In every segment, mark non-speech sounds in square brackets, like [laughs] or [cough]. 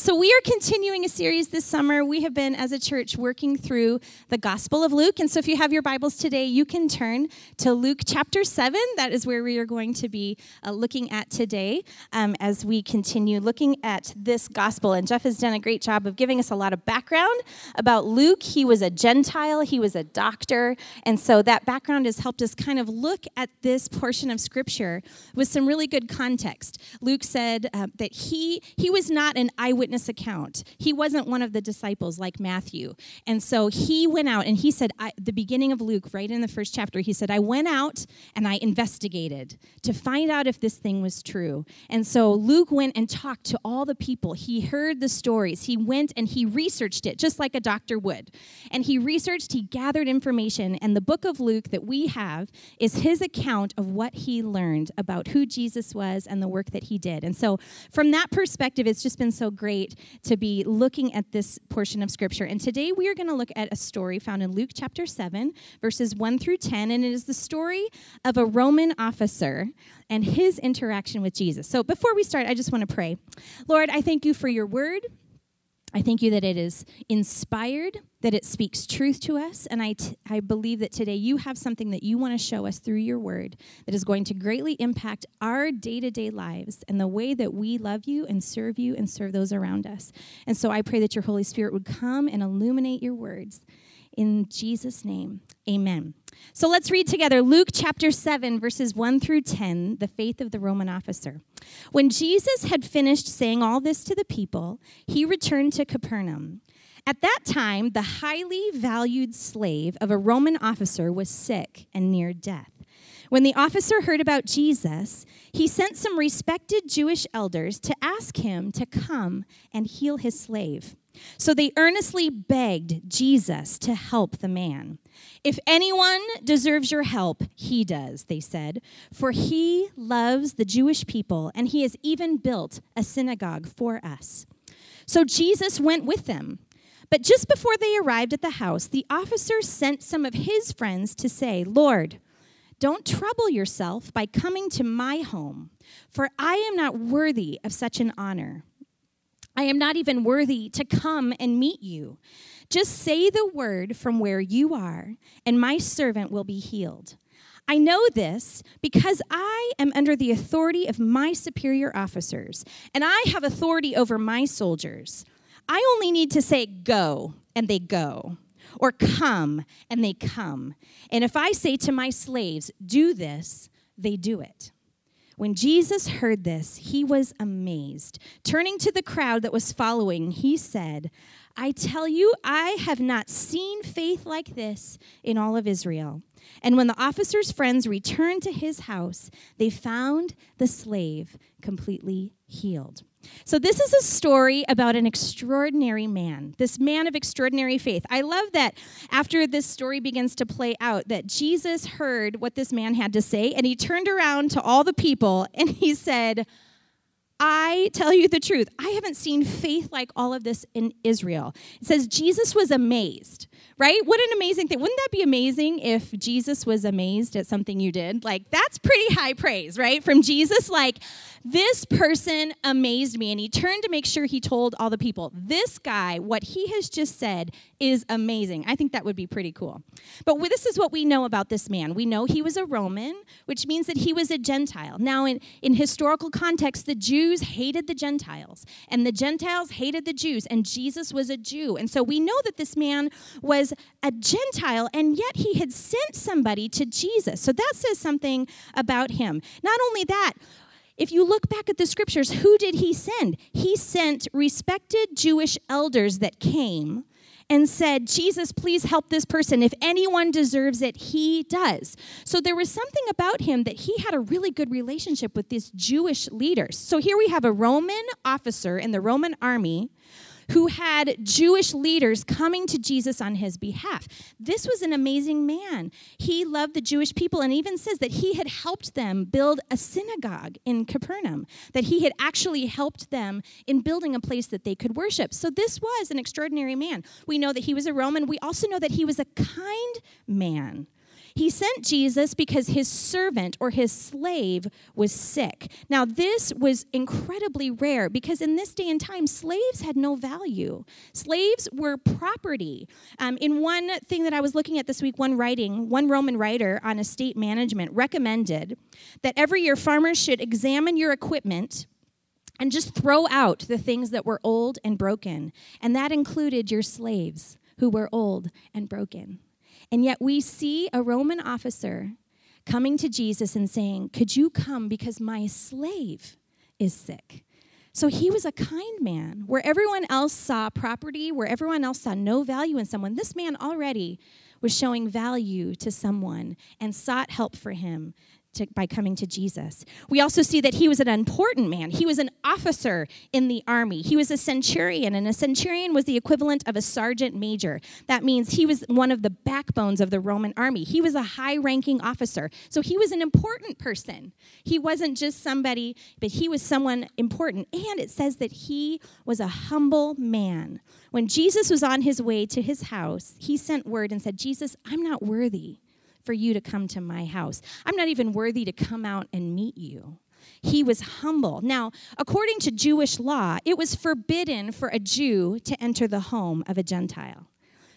so we are continuing a series this summer. We have been, as a church, working through the Gospel of Luke. And so if you have your Bibles today, you can turn to Luke chapter 7. That is where we are going to be uh, looking at today um, as we continue looking at this gospel. And Jeff has done a great job of giving us a lot of background about Luke. He was a Gentile, he was a doctor. And so that background has helped us kind of look at this portion of Scripture with some really good context. Luke said uh, that he, he was not an eyewitness account. He wasn't one of the disciples like Matthew. And so he went out and he said, I, the beginning of Luke, right in the first chapter, he said, I went out and I investigated to find out if this thing was true. And so Luke went and talked to all the people. He heard the stories. He went and he researched it, just like a doctor would. And he researched, he gathered information. And the book of Luke that we have is his account of what he learned about who Jesus was and the work that he did. And so, from that perspective, it's just been so great to be looking at this portion of Scripture. And today we are going to look at a story found in Luke chapter 7, verses 1 through 10. And it is the story of a Roman officer and his interaction with Jesus. So before we start, I just want to pray. Lord, I thank you for your word. I thank you that it is inspired, that it speaks truth to us, and I, t- I believe that today you have something that you want to show us through your word that is going to greatly impact our day to day lives and the way that we love you and serve you and serve those around us. And so I pray that your Holy Spirit would come and illuminate your words. In Jesus' name, amen. So let's read together Luke chapter 7, verses 1 through 10, the faith of the Roman officer. When Jesus had finished saying all this to the people, he returned to Capernaum. At that time, the highly valued slave of a Roman officer was sick and near death. When the officer heard about Jesus, he sent some respected Jewish elders to ask him to come and heal his slave. So they earnestly begged Jesus to help the man. If anyone deserves your help, he does, they said, for he loves the Jewish people and he has even built a synagogue for us. So Jesus went with them. But just before they arrived at the house, the officer sent some of his friends to say, Lord, don't trouble yourself by coming to my home, for I am not worthy of such an honor. I am not even worthy to come and meet you. Just say the word from where you are, and my servant will be healed. I know this because I am under the authority of my superior officers, and I have authority over my soldiers. I only need to say go, and they go, or come, and they come. And if I say to my slaves, do this, they do it. When Jesus heard this, he was amazed. Turning to the crowd that was following, he said, I tell you, I have not seen faith like this in all of Israel. And when the officer's friends returned to his house, they found the slave completely healed. So, this is a story about an extraordinary man, this man of extraordinary faith. I love that after this story begins to play out, that Jesus heard what this man had to say, and he turned around to all the people and he said, I tell you the truth. I haven't seen faith like all of this in Israel. It says Jesus was amazed, right? What an amazing thing. Wouldn't that be amazing if Jesus was amazed at something you did? Like, that's pretty high praise, right? From Jesus, like, this person amazed me. And he turned to make sure he told all the people, this guy, what he has just said is amazing. I think that would be pretty cool. But this is what we know about this man. We know he was a Roman, which means that he was a Gentile. Now, in, in historical context, the Jews hated the Gentiles, and the Gentiles hated the Jews, and Jesus was a Jew. And so we know that this man was a Gentile, and yet he had sent somebody to Jesus. So that says something about him. Not only that, if you look back at the scriptures, who did he send? He sent respected Jewish elders that came and said, Jesus, please help this person. If anyone deserves it, he does. So there was something about him that he had a really good relationship with these Jewish leaders. So here we have a Roman officer in the Roman army who had Jewish leaders coming to Jesus on his behalf. This was an amazing man. He loved the Jewish people and even says that he had helped them build a synagogue in Capernaum, that he had actually helped them in building a place that they could worship. So this was an extraordinary man. We know that he was a Roman. We also know that he was a kind man. He sent Jesus because his servant or his slave was sick. Now, this was incredibly rare because in this day and time, slaves had no value. Slaves were property. Um, in one thing that I was looking at this week, one writing, one Roman writer on estate management recommended that every year farmers should examine your equipment and just throw out the things that were old and broken. And that included your slaves who were old and broken. And yet we see a Roman officer coming to Jesus and saying, Could you come because my slave is sick? So he was a kind man. Where everyone else saw property, where everyone else saw no value in someone, this man already was showing value to someone and sought help for him to, by coming to Jesus. We also see that he was an important man. He was an officer in the army. He was a centurion, and a centurion was the equivalent of a sergeant major. That means he was one of the backbones of the Roman army. He was a high ranking officer. So he was an important person. He wasn't just somebody, but he was someone important. And it says that he was a humble man. When Jesus was on his way to his house, he sent word and said, Jesus, I'm not worthy for you to come to my house. I'm not even worthy to come out and meet you. He was humble. Now, according to Jewish law, it was forbidden for a Jew to enter the home of a Gentile.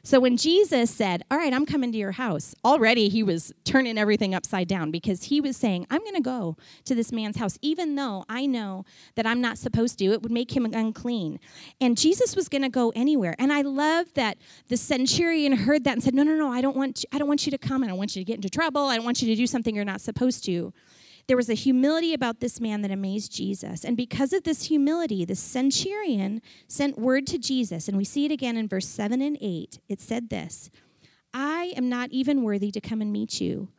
So when Jesus said, All right, I'm coming to your house, already he was turning everything upside down because he was saying, I'm going to go to this man's house, even though I know that I'm not supposed to. It would make him unclean. And Jesus was going to go anywhere. And I love that the centurion heard that and said, No, no, no, I don't want, you, I don't want you to come. I don't want you to get into trouble. I don't want you to do something you're not supposed to. There was a humility about this man that amazed Jesus. And because of this humility, the centurion sent word to Jesus. And we see it again in verse 7 and 8. It said this I am not even worthy to come and meet you.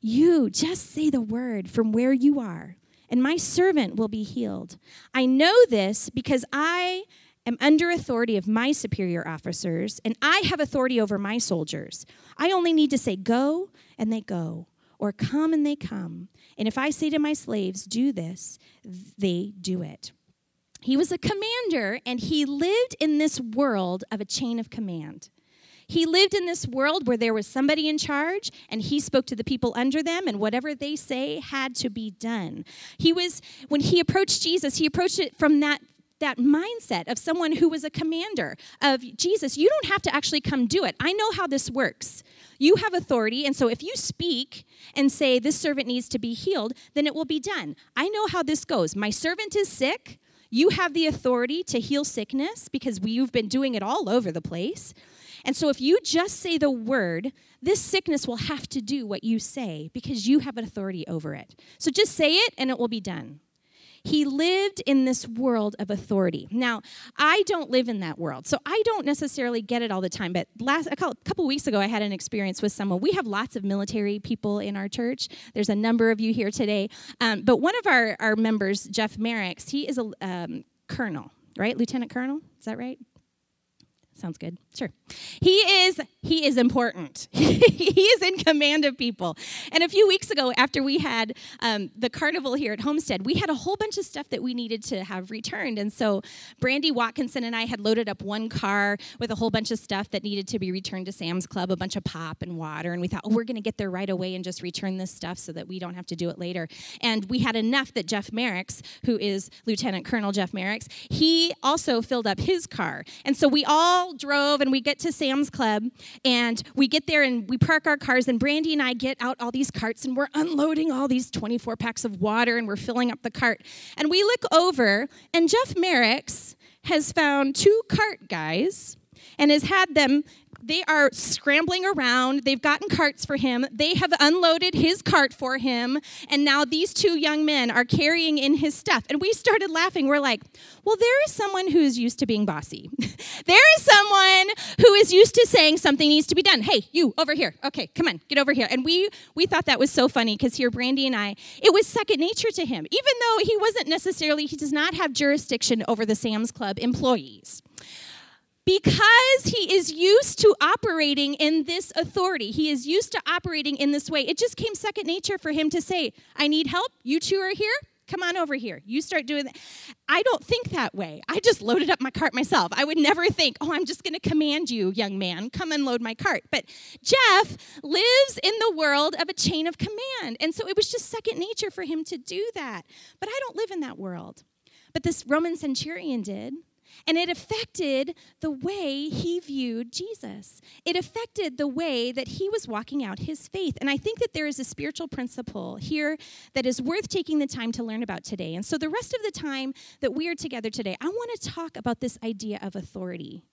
You just say the word from where you are, and my servant will be healed. I know this because I am under authority of my superior officers, and I have authority over my soldiers. I only need to say, Go, and they go or come and they come. And if I say to my slaves, do this, they do it. He was a commander and he lived in this world of a chain of command. He lived in this world where there was somebody in charge and he spoke to the people under them and whatever they say had to be done. He was when he approached Jesus, he approached it from that that mindset of someone who was a commander of Jesus, you don't have to actually come do it. I know how this works. You have authority, and so if you speak and say, This servant needs to be healed, then it will be done. I know how this goes. My servant is sick. You have the authority to heal sickness because we've been doing it all over the place. And so if you just say the word, this sickness will have to do what you say because you have authority over it. So just say it and it will be done. He lived in this world of authority. Now, I don't live in that world, so I don't necessarily get it all the time. But last a couple weeks ago, I had an experience with someone. We have lots of military people in our church. There's a number of you here today. Um, but one of our, our members, Jeff Merricks, he is a um, colonel, right? Lieutenant colonel, is that right? Sounds good. Sure. He is he is important. [laughs] he is in command of people. And a few weeks ago, after we had um, the carnival here at Homestead, we had a whole bunch of stuff that we needed to have returned. And so Brandy Watkinson and I had loaded up one car with a whole bunch of stuff that needed to be returned to Sam's Club, a bunch of pop and water. And we thought, oh, we're going to get there right away and just return this stuff so that we don't have to do it later. And we had enough that Jeff Merricks, who is Lieutenant Colonel Jeff Merricks, he also filled up his car. And so we all drove and we get to Sam's Club and we get there and we park our cars, and Brandy and I get out all these carts and we're unloading all these 24 packs of water and we're filling up the cart. And we look over, and Jeff Merricks has found two cart guys and has had them they are scrambling around. They've gotten carts for him. They have unloaded his cart for him. And now these two young men are carrying in his stuff. And we started laughing. We're like, well, there is someone who is used to being bossy. [laughs] there is someone who is used to saying something needs to be done. Hey, you over here. Okay, come on, get over here. And we we thought that was so funny because here Brandy and I, it was second nature to him. Even though he wasn't necessarily, he does not have jurisdiction over the Sam's Club employees because he is used to operating in this authority, he is used to operating in this way. It just came second nature for him to say, I need help. You two are here. Come on over here. You start doing that. I don't think that way. I just loaded up my cart myself. I would never think, oh, I'm just going to command you, young man, come and load my cart. But Jeff lives in the world of a chain of command. And so it was just second nature for him to do that. But I don't live in that world. But this Roman centurion did. And it affected the way he viewed Jesus. It affected the way that he was walking out his faith. And I think that there is a spiritual principle here that is worth taking the time to learn about today. And so, the rest of the time that we are together today, I want to talk about this idea of authority.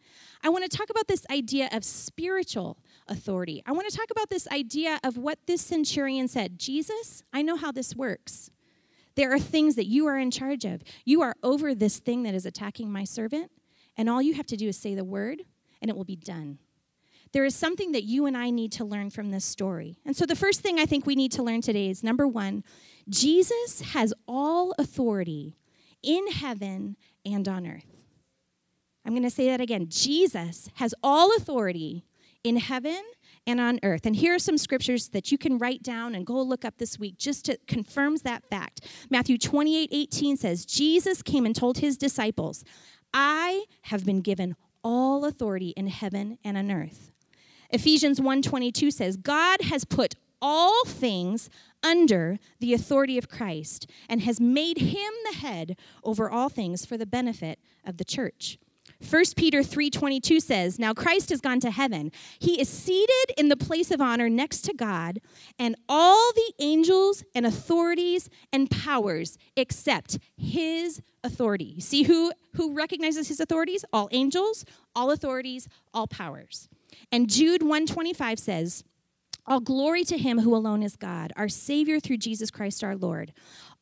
I want to talk about this idea of spiritual authority. I want to talk about this idea of what this centurion said Jesus, I know how this works. There are things that you are in charge of. You are over this thing that is attacking my servant, and all you have to do is say the word, and it will be done. There is something that you and I need to learn from this story. And so, the first thing I think we need to learn today is number one, Jesus has all authority in heaven and on earth. I'm going to say that again. Jesus has all authority in heaven and on earth. And here are some scriptures that you can write down and go look up this week just to confirms that fact. Matthew 28 18 says, Jesus came and told his disciples, I have been given all authority in heaven and on earth. Ephesians 1:22 says, God has put all things under the authority of Christ and has made him the head over all things for the benefit of the church. 1 Peter 3:22 says, "Now Christ has gone to heaven. He is seated in the place of honor next to God, and all the angels and authorities and powers accept his authority." See who who recognizes his authorities? All angels, all authorities, all powers. And Jude 125 says, all glory to him who alone is God, our Savior through Jesus Christ our Lord.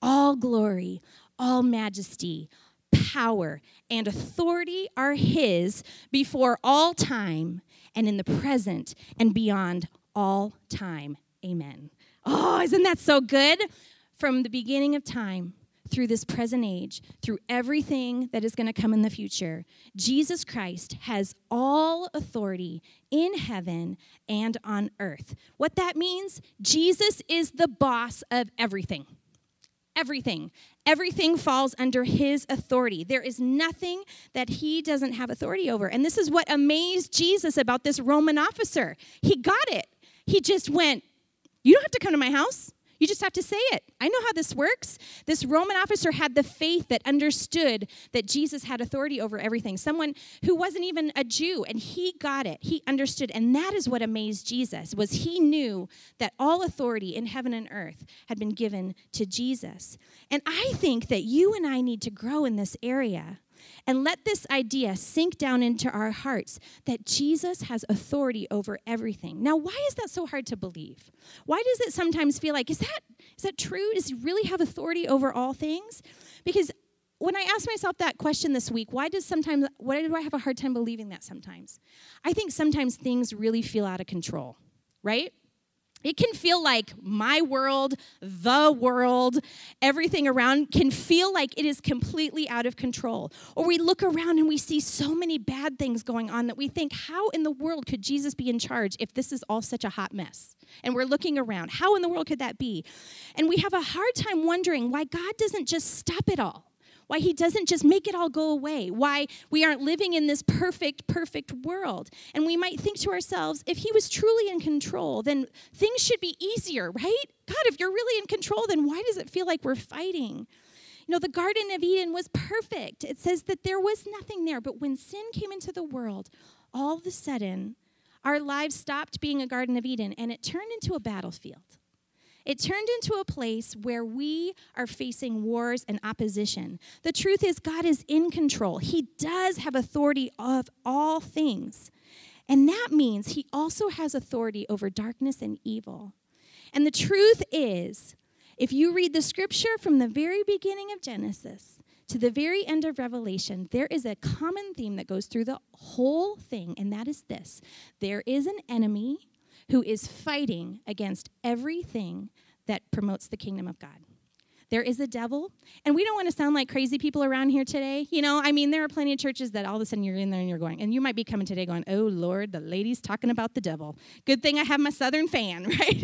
All glory, all majesty, power and authority are His before all time and in the present and beyond all time. Amen. Oh, isn't that so good? From the beginning of time through this present age, through everything that is going to come in the future, Jesus Christ has all authority in heaven and on earth. What that means, Jesus is the boss of everything everything. Everything falls under his authority. There is nothing that he doesn't have authority over. And this is what amazed Jesus about this Roman officer. He got it. He just went, You don't have to come to my house. You just have to say it. I know how this works. This Roman officer had the faith that understood that Jesus had authority over everything. Someone who wasn't even a Jew and he got it. He understood and that is what amazed Jesus was he knew that all authority in heaven and earth had been given to Jesus. And I think that you and I need to grow in this area and let this idea sink down into our hearts that Jesus has authority over everything. Now, why is that so hard to believe? Why does it sometimes feel like, is that, is that true? Does he really have authority over all things? Because when I ask myself that question this week, why does sometimes why do I have a hard time believing that sometimes? I think sometimes things really feel out of control, right? It can feel like my world, the world, everything around can feel like it is completely out of control. Or we look around and we see so many bad things going on that we think, how in the world could Jesus be in charge if this is all such a hot mess? And we're looking around, how in the world could that be? And we have a hard time wondering why God doesn't just stop it all why he doesn't just make it all go away, why we aren't living in this perfect, perfect world. And we might think to ourselves, if he was truly in control, then things should be easier, right? God, if you're really in control, then why does it feel like we're fighting? You know, the Garden of Eden was perfect. It says that there was nothing there. But when sin came into the world, all of a sudden, our lives stopped being a Garden of Eden and it turned into a battlefield. It turned into a place where we are facing wars and opposition. The truth is, God is in control. He does have authority of all things. And that means He also has authority over darkness and evil. And the truth is, if you read the scripture from the very beginning of Genesis to the very end of Revelation, there is a common theme that goes through the whole thing, and that is this there is an enemy who is fighting against everything that promotes the kingdom of God. There is a devil, and we don't want to sound like crazy people around here today. You know, I mean, there are plenty of churches that all of a sudden you're in there and you're going, and you might be coming today going, oh Lord, the lady's talking about the devil. Good thing I have my southern fan, [laughs] right?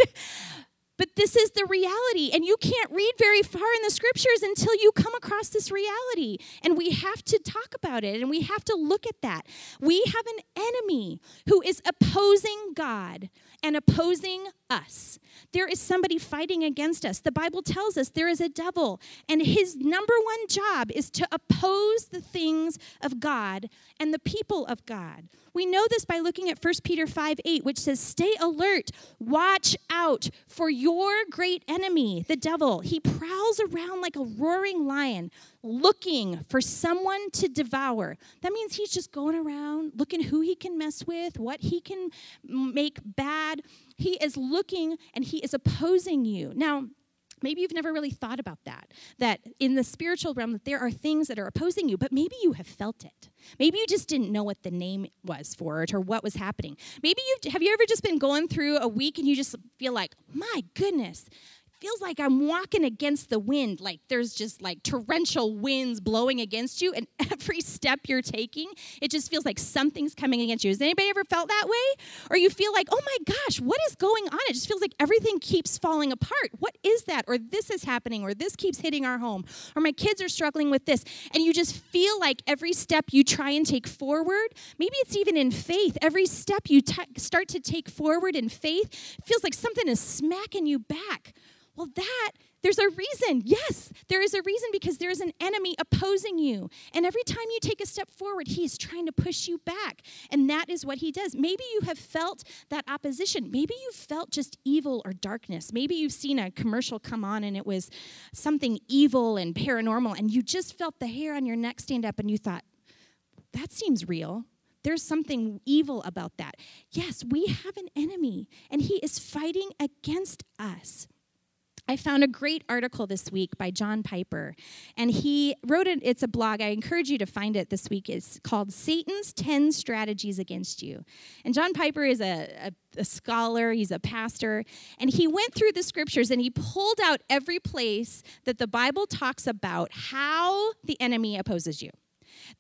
But this is the reality, and you can't read very far in the scriptures until you come across this reality. And we have to talk about it, and we have to look at that. We have an enemy who is opposing God and opposing us. There is somebody fighting against us. The Bible tells us there is a devil, and his number one job is to oppose the things of God and the people of God. We know this by looking at 1 Peter 5 8, which says, Stay alert, watch out for your great enemy, the devil. He prowls around like a roaring lion, looking for someone to devour. That means he's just going around looking who he can mess with, what he can make bad. He is looking and he is opposing you. Now, maybe you've never really thought about that that in the spiritual realm that there are things that are opposing you but maybe you have felt it maybe you just didn't know what the name was for it or what was happening maybe you have you ever just been going through a week and you just feel like my goodness feels like I'm walking against the wind. Like there's just like torrential winds blowing against you, and [laughs] every step you're taking, it just feels like something's coming against you. Has anybody ever felt that way? Or you feel like, oh my gosh, what is going on? It just feels like everything keeps falling apart. What is that? Or this is happening, or this keeps hitting our home, or my kids are struggling with this. And you just feel like every step you try and take forward, maybe it's even in faith, every step you t- start to take forward in faith feels like something is smacking you back. Well, that, there's a reason. Yes, there is a reason because there's an enemy opposing you. And every time you take a step forward, he is trying to push you back. And that is what he does. Maybe you have felt that opposition. Maybe you felt just evil or darkness. Maybe you've seen a commercial come on and it was something evil and paranormal, and you just felt the hair on your neck stand up and you thought, that seems real. There's something evil about that. Yes, we have an enemy, and he is fighting against us. I found a great article this week by John Piper, and he wrote it. It's a blog. I encourage you to find it this week. It's called Satan's 10 Strategies Against You. And John Piper is a, a, a scholar, he's a pastor, and he went through the scriptures and he pulled out every place that the Bible talks about how the enemy opposes you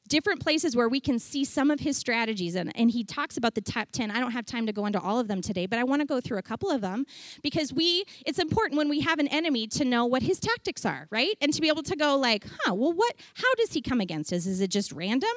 different places where we can see some of his strategies. And, and he talks about the top 10. I don't have time to go into all of them today, but I want to go through a couple of them because we, it's important when we have an enemy to know what his tactics are, right? And to be able to go like, huh, well, what, how does he come against us? Is it just random?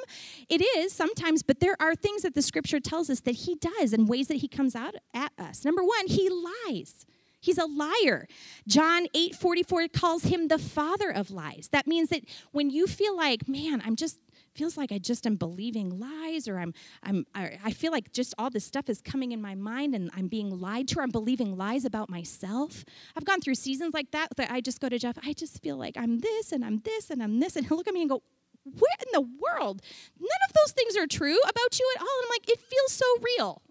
It is sometimes, but there are things that the scripture tells us that he does and ways that he comes out at us. Number one, he lies. He's a liar. John 8 44 calls him the father of lies. That means that when you feel like, man, I'm just feels like I just am believing lies or I'm, I'm, I feel like just all this stuff is coming in my mind and I'm being lied to or I'm believing lies about myself. I've gone through seasons like that that I just go to Jeff, I just feel like I'm this and I'm this and I'm this. And he'll look at me and go, where in the world? None of those things are true about you at all. And I'm like, it feels so real.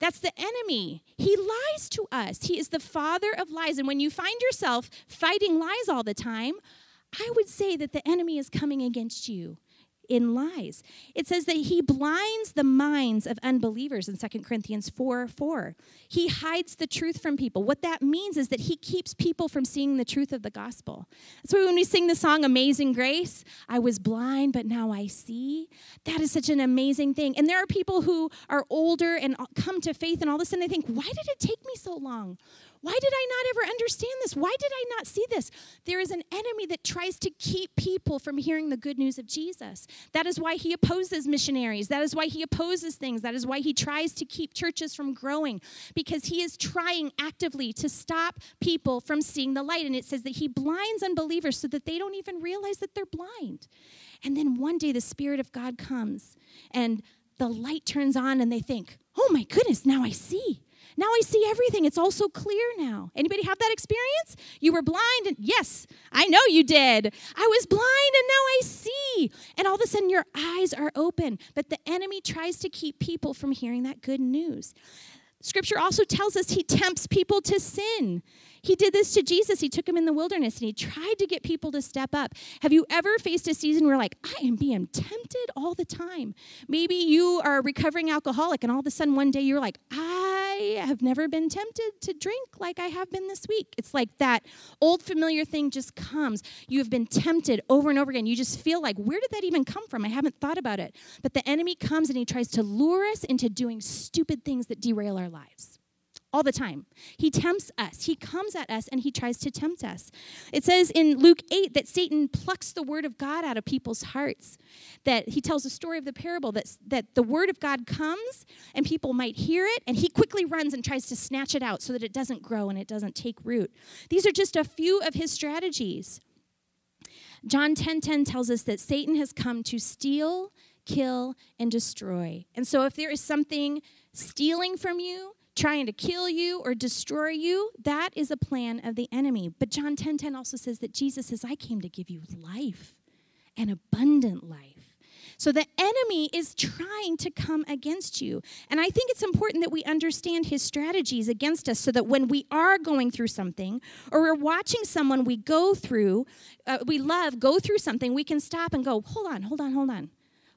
That's the enemy. He lies to us. He is the father of lies. And when you find yourself fighting lies all the time, I would say that the enemy is coming against you in lies. It says that he blinds the minds of unbelievers in 2 Corinthians 4 4. He hides the truth from people. What that means is that he keeps people from seeing the truth of the gospel. That's why when we sing the song Amazing Grace, I was blind, but now I see. That is such an amazing thing. And there are people who are older and come to faith, and all of a sudden they think, why did it take me so long? Why did I not ever understand this? Why did I not see this? There is an enemy that tries to keep people from hearing the good news of Jesus. That is why he opposes missionaries. That is why he opposes things. That is why he tries to keep churches from growing because he is trying actively to stop people from seeing the light. And it says that he blinds unbelievers so that they don't even realize that they're blind. And then one day the Spirit of God comes and the light turns on and they think, oh my goodness, now I see. Now I see everything. It's all so clear now. Anybody have that experience? You were blind and yes, I know you did. I was blind and now I see. And all of a sudden your eyes are open. But the enemy tries to keep people from hearing that good news. Scripture also tells us he tempts people to sin. He did this to Jesus. He took him in the wilderness and he tried to get people to step up. Have you ever faced a season where, like, I am being tempted all the time? Maybe you are a recovering alcoholic and all of a sudden one day you're like, I have never been tempted to drink like I have been this week. It's like that old familiar thing just comes. You have been tempted over and over again. You just feel like, where did that even come from? I haven't thought about it. But the enemy comes and he tries to lure us into doing stupid things that derail our lives all the time. He tempts us. He comes at us and he tries to tempt us. It says in Luke 8 that Satan plucks the word of God out of people's hearts. That he tells a story of the parable that, that the word of God comes and people might hear it and he quickly runs and tries to snatch it out so that it doesn't grow and it doesn't take root. These are just a few of his strategies. John 10:10 10, 10 tells us that Satan has come to steal, kill, and destroy. And so if there is something stealing from you, trying to kill you or destroy you, that is a plan of the enemy. But John 10:10 10, 10 also says that Jesus says, "I came to give you life, an abundant life." So the enemy is trying to come against you. And I think it's important that we understand his strategies against us so that when we are going through something or we're watching someone we go through, uh, we love, go through something, we can stop and go, hold on, hold on, hold on.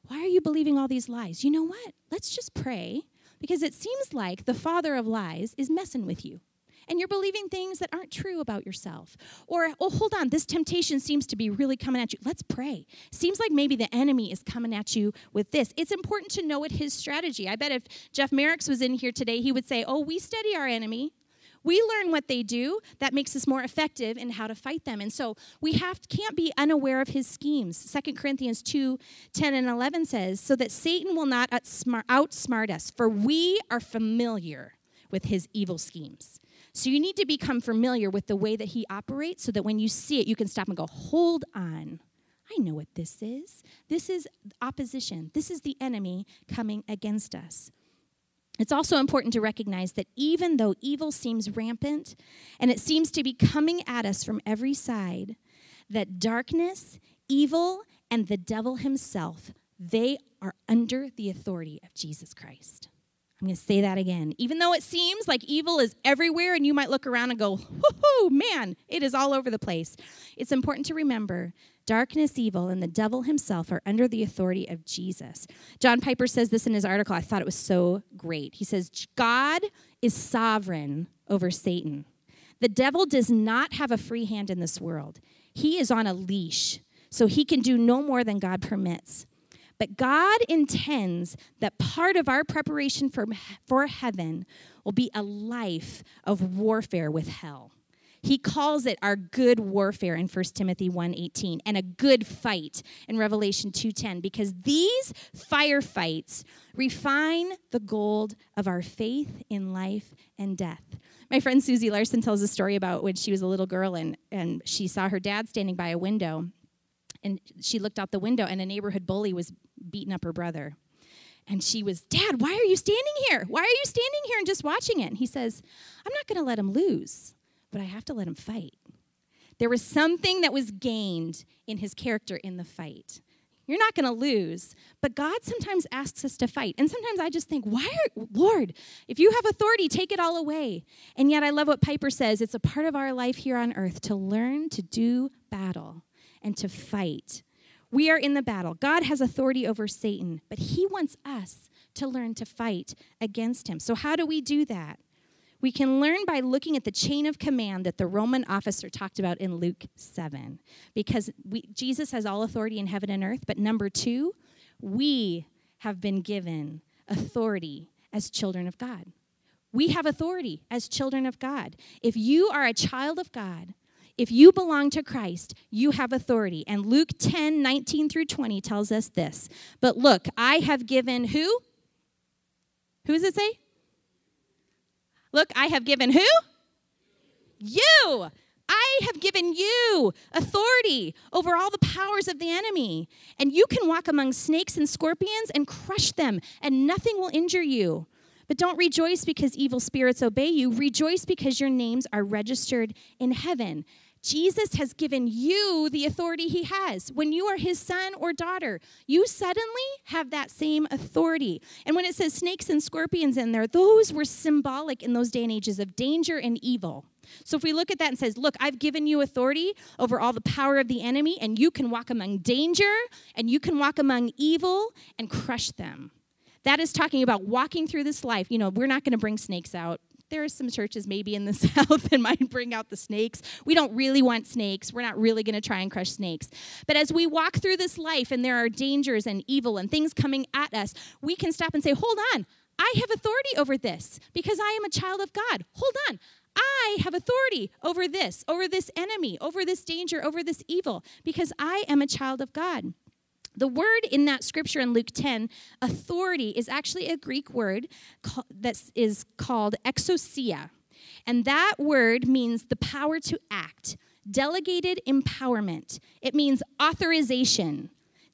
Why are you believing all these lies? You know what? Let's just pray because it seems like the father of lies is messing with you. And you're believing things that aren't true about yourself. Or, oh, hold on, this temptation seems to be really coming at you. Let's pray. Seems like maybe the enemy is coming at you with this. It's important to know what his strategy. I bet if Jeff Merricks was in here today, he would say, Oh, we study our enemy. We learn what they do. That makes us more effective in how to fight them. And so we have can't be unaware of his schemes. Second Corinthians 2 10 and 11 says, So that Satan will not outsmart, outsmart us, for we are familiar with his evil schemes. So you need to become familiar with the way that he operates so that when you see it, you can stop and go, Hold on. I know what this is. This is opposition. This is the enemy coming against us. It's also important to recognize that even though evil seems rampant and it seems to be coming at us from every side, that darkness, evil, and the devil himself, they are under the authority of Jesus Christ. I'm going to say that again. Even though it seems like evil is everywhere and you might look around and go, whoo, man, it is all over the place. It's important to remember darkness, evil, and the devil himself are under the authority of Jesus. John Piper says this in his article. I thought it was so great. He says, God is sovereign over Satan. The devil does not have a free hand in this world, he is on a leash, so he can do no more than God permits. But God intends that part of our preparation for, for heaven will be a life of warfare with hell. He calls it our good warfare in 1 Timothy 1:18 and a good fight in Revelation 2:10 because these firefights refine the gold of our faith in life and death. My friend Susie Larson tells a story about when she was a little girl and, and she saw her dad standing by a window and she looked out the window and a neighborhood bully was beating up her brother. And she was, Dad, why are you standing here? Why are you standing here and just watching it? And he says, I'm not going to let him lose, but I have to let him fight. There was something that was gained in his character in the fight. You're not going to lose, but God sometimes asks us to fight. And sometimes I just think, why are, Lord, if you have authority, take it all away. And yet I love what Piper says it's a part of our life here on earth to learn to do battle and to fight. We are in the battle. God has authority over Satan, but he wants us to learn to fight against him. So, how do we do that? We can learn by looking at the chain of command that the Roman officer talked about in Luke 7. Because we, Jesus has all authority in heaven and earth. But number two, we have been given authority as children of God. We have authority as children of God. If you are a child of God, if you belong to Christ, you have authority. And Luke 10 19 through 20 tells us this. But look, I have given who? Who does it say? Look, I have given who? You. I have given you authority over all the powers of the enemy. And you can walk among snakes and scorpions and crush them, and nothing will injure you. But don't rejoice because evil spirits obey you. Rejoice because your names are registered in heaven. Jesus has given you the authority he has. When you are his son or daughter, you suddenly have that same authority. And when it says snakes and scorpions in there, those were symbolic in those day and ages of danger and evil. So if we look at that and says, "Look, I've given you authority over all the power of the enemy and you can walk among danger and you can walk among evil and crush them." That is talking about walking through this life. You know, we're not going to bring snakes out there are some churches maybe in the [laughs] South that might bring out the snakes. We don't really want snakes. We're not really going to try and crush snakes. But as we walk through this life and there are dangers and evil and things coming at us, we can stop and say, hold on. I have authority over this because I am a child of God. Hold on. I have authority over this, over this enemy, over this danger, over this evil, because I am a child of God. The word in that scripture in Luke 10, authority, is actually a Greek word that is called exousia. And that word means the power to act, delegated empowerment. It means authorization.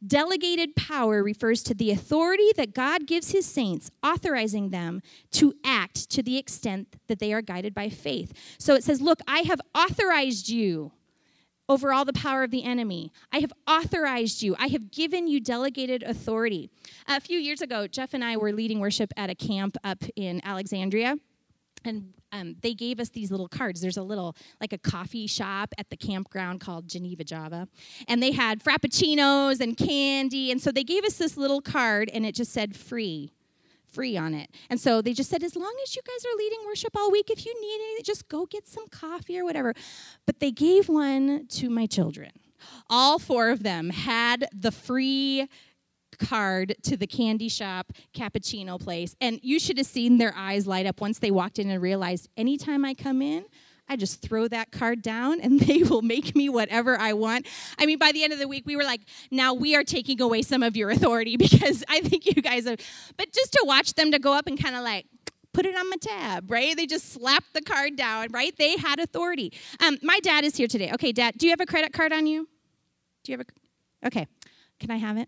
Delegated power refers to the authority that God gives his saints, authorizing them to act to the extent that they are guided by faith. So it says, Look, I have authorized you over all the power of the enemy. I have authorized you. I have given you delegated authority. A few years ago, Jeff and I were leading worship at a camp up in Alexandria. And um, they gave us these little cards. There's a little, like a coffee shop at the campground called Geneva Java. And they had frappuccinos and candy. And so they gave us this little card, and it just said free free on it. And so they just said, as long as you guys are leading worship all week, if you need anything, just go get some coffee or whatever. But they gave one to my children. All four of them had the free card to the candy shop cappuccino place. And you should have seen their eyes light up once they walked in and realized anytime I come in, I just throw that card down and [laughs] they will make me whatever I want. I mean, by the end of the week, we were like, now we are taking away some of your authority [laughs] because I think you guys have, but just to watch them to go up and kind of like, put it on my tab, right? They just slapped the card down, right? They had authority. Um, my dad is here today. Okay, dad, do you have a credit card on you? Do you have a, okay, can I have it?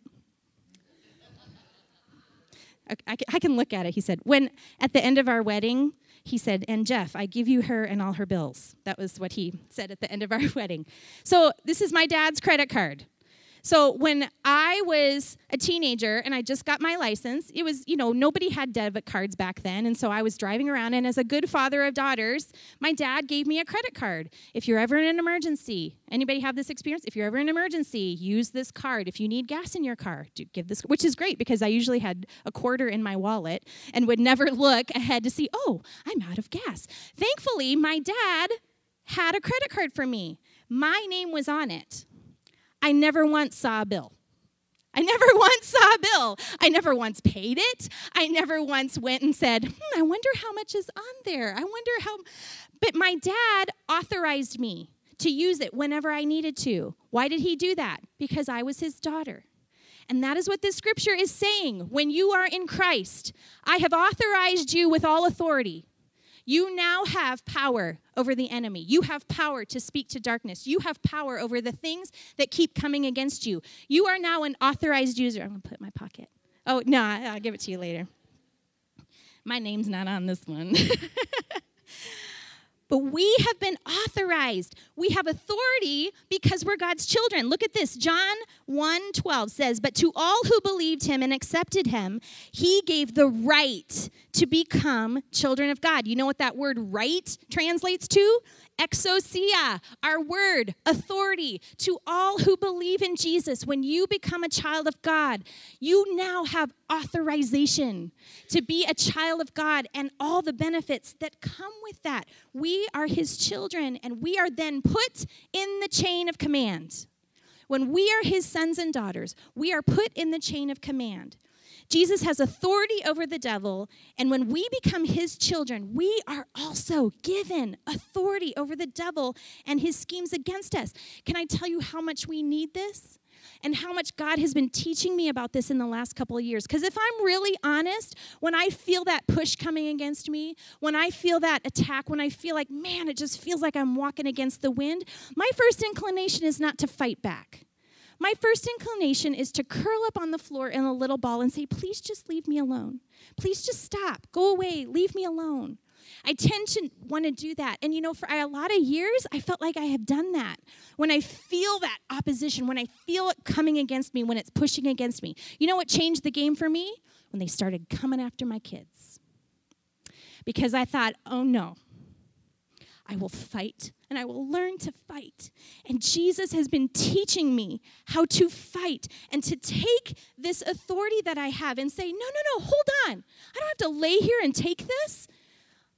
I can look at it. He said, when at the end of our wedding, he said, And Jeff, I give you her and all her bills. That was what he said at the end of our [laughs] wedding. So this is my dad's credit card. So when I was a teenager and I just got my license, it was, you know, nobody had debit cards back then. And so I was driving around, and as a good father of daughters, my dad gave me a credit card. If you're ever in an emergency, anybody have this experience? If you're ever in an emergency, use this card. If you need gas in your car, give this, which is great because I usually had a quarter in my wallet and would never [laughs] look ahead to see, oh, I'm out of gas. Thankfully, my dad had a credit card for me. My name was on it. I never once saw a bill. I never [laughs] once saw a bill. I never once paid it. I never once went and said, hmm, I wonder how much is on there. I wonder how. But my dad authorized me to use it whenever I needed to. Why did he do that? Because I was his daughter. And that is what this scripture is saying. When you are in Christ, I have authorized you with all authority. You now have power over the enemy. You have power to speak to darkness. You have power over the things that keep coming against you. You are now an authorized user. I'm going to put in my pocket. Oh, no, I'll give it to you later. My name's not on this one. [laughs] but we have been authorized. We have authority because we're God's children. Look at this. John 1:12 says, "But to all who believed him and accepted him, he gave the right to become children of God." You know what that word right translates to? Exousia, our word, authority to all who believe in Jesus. When you become a child of God, you now have authorization to be a child of God and all the benefits that come with that. We are his children, and we are then put in the chain of command. When we are his sons and daughters, we are put in the chain of command. Jesus has authority over the devil, and when we become his children, we are also given authority over the devil and his schemes against us. Can I tell you how much we need this? And how much God has been teaching me about this in the last couple of years. Because if I'm really honest, when I feel that push coming against me, when I feel that attack, when I feel like, man, it just feels like I'm walking against the wind, my first inclination is not to fight back my first inclination is to curl up on the floor in a little ball and say, Please just leave me alone. Please just stop. Go away. Leave me alone. I tend to want to do that. And you know, for a lot of years, I felt like I have done that. When I feel that opposition, when I feel it coming against me, when it's pushing against me, you know what changed the game for me? When they started coming after my kids. Because I thought, oh no, I will fight and I will learn to fight. And Jesus has been teaching me how to fight and to take this authority that I have and say, no, no, no, hold on. I don't have to lay here and take this.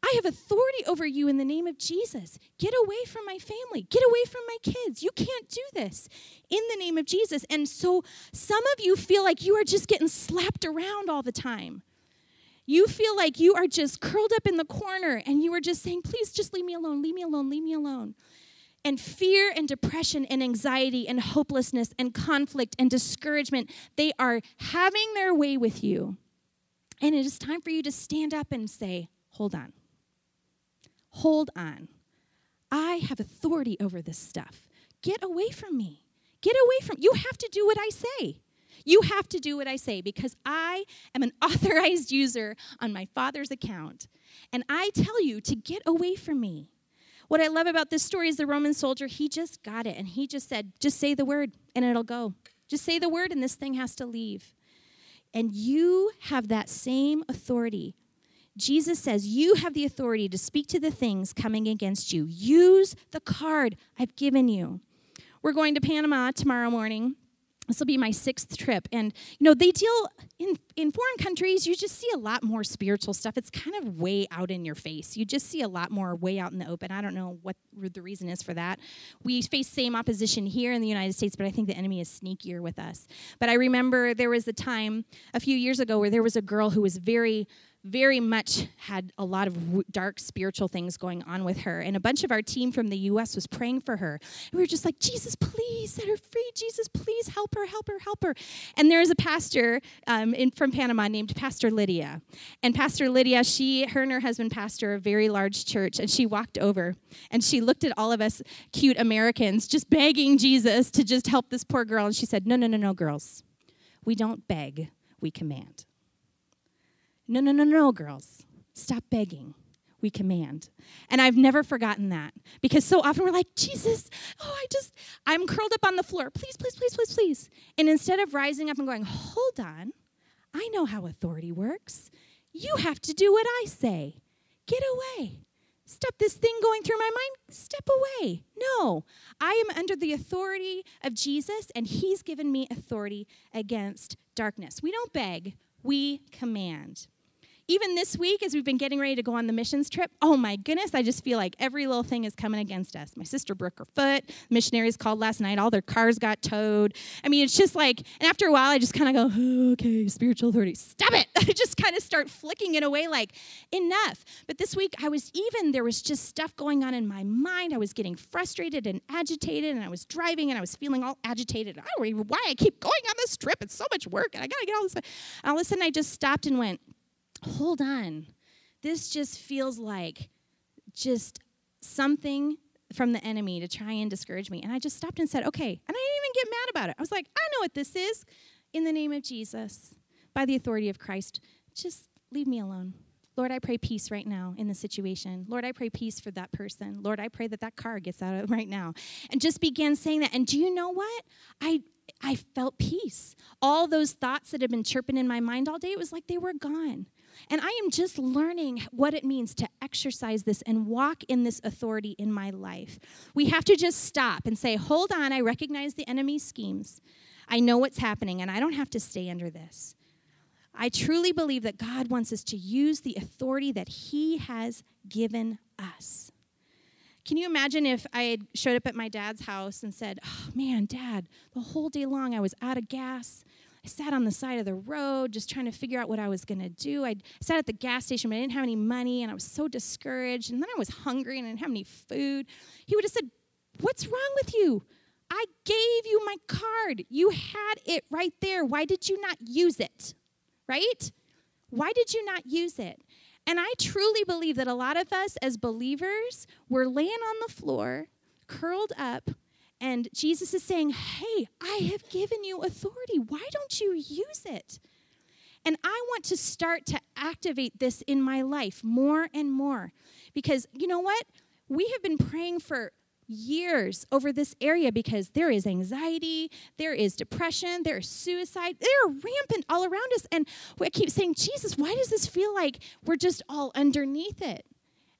I have authority over you in the name of Jesus. Get away from my family. Get away from my kids. You can't do this in the name of Jesus. And so some of you feel like you are just getting slapped around all the time. You feel like you are just curled up in the corner and you are just saying, please just leave me alone, leave me alone, leave me alone. And fear and depression and anxiety and hopelessness and conflict and discouragement, they are having their way with you. And it is time for you to stand up and say, hold on. Hold on. I have authority over this stuff. Get away from me. Get away from you have to do what I say. You have to do what I say because I am an [laughs] authorized user on my father's account. And I tell you to get away from me. What I love about this story is the Roman soldier, he just got it and he just said, just say the word and it'll go. Just say the word and this thing has to leave. And you have that same authority. Jesus says, You have the authority to speak to the things coming against you. Use the card I've given you. We're going to Panama tomorrow morning this will be my sixth trip. And you know they deal in in foreign countries you just see a lot more spiritual stuff. It's kind of way out in your face. You just see a lot more way out in the open. I don't know what the reason is for that. We face same opposition here in the united states but i think the enemy is sneakier with us. But i remember there was a time a few years ago where there was a girl who was very very much had a lot of dark spiritual things going on with her. And a bunch of our team from the US was praying for her. And we were just like, Jesus, please set her free. Jesus, please help her, help her, help her. And there is a pastor um, in, from Panama named Pastor Lydia. And Pastor Lydia, she, her and her husband pastor a very large church. And she walked over and she looked at all of us cute Americans just begging Jesus to just help this poor girl. And she said, No, no, no, no, girls. We don't beg, we command. No, no, no, no, girls. Stop begging. We command. And I've never forgotten that because so often we're like, Jesus, oh, I just, I'm curled up on the floor. Please, please, please, please, please. And instead of rising up and going, hold on, I know how authority works. You have to do what I say. Get away. Stop this thing going through my mind. Step away. No, I am under the authority of Jesus, and He's given me authority against darkness. We don't beg, we command even this week, as we've been getting ready to go on the missions trip, oh my goodness, I just feel like every little thing is coming against us. My sister broke her foot. Missionaries called last night. All their cars got towed. I mean, it's just like, and after a while, I just kind of go, oh, okay, spiritual authority, stop it. [laughs] I just kind of start flicking it away like, enough. But this week, I was even, there was just stuff going on in my mind. I was getting frustrated and agitated, and I was driving and I was feeling all agitated. I don't know why I keep going on this trip. It's so much work, and I got to get all this. All of a sudden, I just stopped and went, hold on. This just feels like just something from the enemy to try and discourage me. And I just stopped and said, okay. And I didn't even get mad about it. I was like, I know what this is. In the name of Jesus, by the authority of Christ, just leave me alone. Lord, I pray peace right now in the situation. Lord, I pray peace for that person. Lord, I pray that that car gets out of [laughs] right now. And just began saying that. And do you know what? I I felt peace. All those thoughts that had been chirping in my mind all day, it was like they were gone. And I am just learning what it means to exercise this and walk in this authority in my life. We have to just stop and say, hold on, I recognize the enemy's schemes. I know what's happening, and I don't have to stay under this. I truly believe that God wants us to use the authority that He has given us. Can you imagine if I had showed up at my dad's house and said, Oh man, dad, the whole day long I was out of gas. I sat on the side of the road just trying to figure out what I was going to do. I sat at the gas station, but I didn't have any money and I was so discouraged. And then I was hungry and I didn't have any food. He would have said, What's wrong with you? I gave you my card. You had it right there. Why did you not use it? Right? Why did you not use it? And I truly believe that a lot of us as believers, we're laying on the floor, curled up, and Jesus is saying, Hey, I have given you authority. Why don't you use it? And I want to start to activate this in my life more and more. Because you know what? We have been praying for years over this area because there is anxiety, there is depression, there is suicide, they're rampant all around us. And I keep saying, Jesus, why does this feel like we're just all underneath it?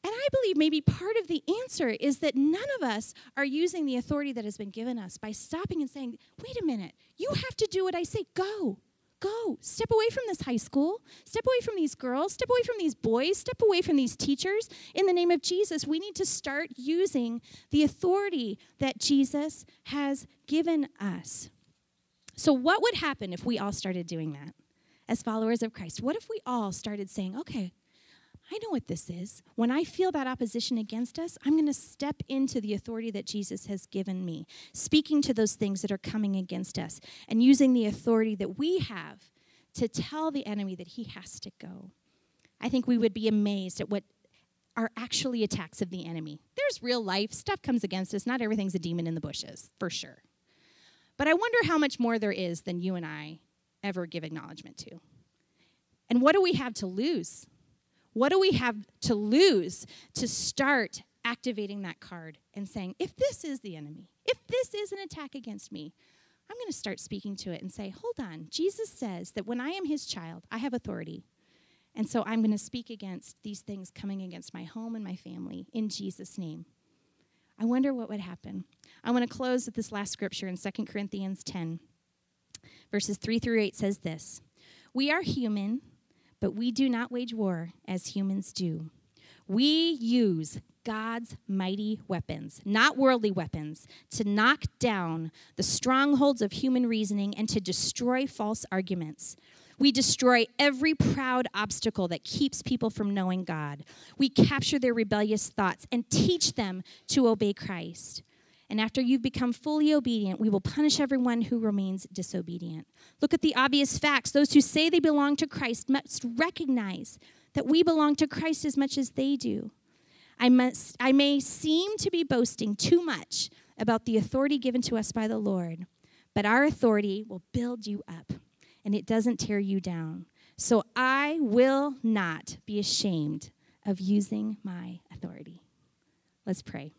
And I believe maybe part of the answer is that none of us are using the authority that has been given us by stopping and saying, wait a minute, you have to do what I say, go. Go. Step away from this high school. Step away from these girls. Step away from these boys. Step away from these teachers. In the name of Jesus, we need to start using the authority that Jesus has given us. So, what would happen if we all started doing that? as followers of Christ? What if we all started saying, okay, I know what this is. When I feel that opposition against us, I'm going to step into the authority that Jesus has given me, speaking to those things that are coming against us, and using the authority that we have to tell the enemy that he has to go. I think we would be amazed at what are actually attacks of the enemy. There's real life, stuff comes against us. Not everything's a demon in the bushes, for sure. But I wonder how much more there is than you and I ever give acknowledgement to. And what do we have to lose? What do we have to lose to start activating that card and saying, if this is the enemy, if this is an attack against me, I'm going to start speaking to it and say, hold on. Jesus says that when I am his child, I have authority. And so I'm going to speak against these things coming against my home and my family in Jesus' name. I wonder what would happen. I want to close with this last scripture in 2 Corinthians 10, verses 3 through 8 says this We are human but we do not wage war as humans do. We use God's mighty weapons, not worldly weapons, to knock down the strongholds of human reasoning and to destroy false arguments. We destroy every proud obstacle that keeps people from knowing God. We capture their rebellious thoughts and teach them to obey Christ. And after you've become fully obedient, we will punish everyone who remains disobedient. Look at the obvious facts. Those who say they belong to Christ must recognize that we belong to Christ as much as they do. I, must, I may seem to be boasting too much about the authority given to us by the Lord, but our authority will build you up and it doesn't tear you down. So I will not be ashamed of using my authority. Let's pray.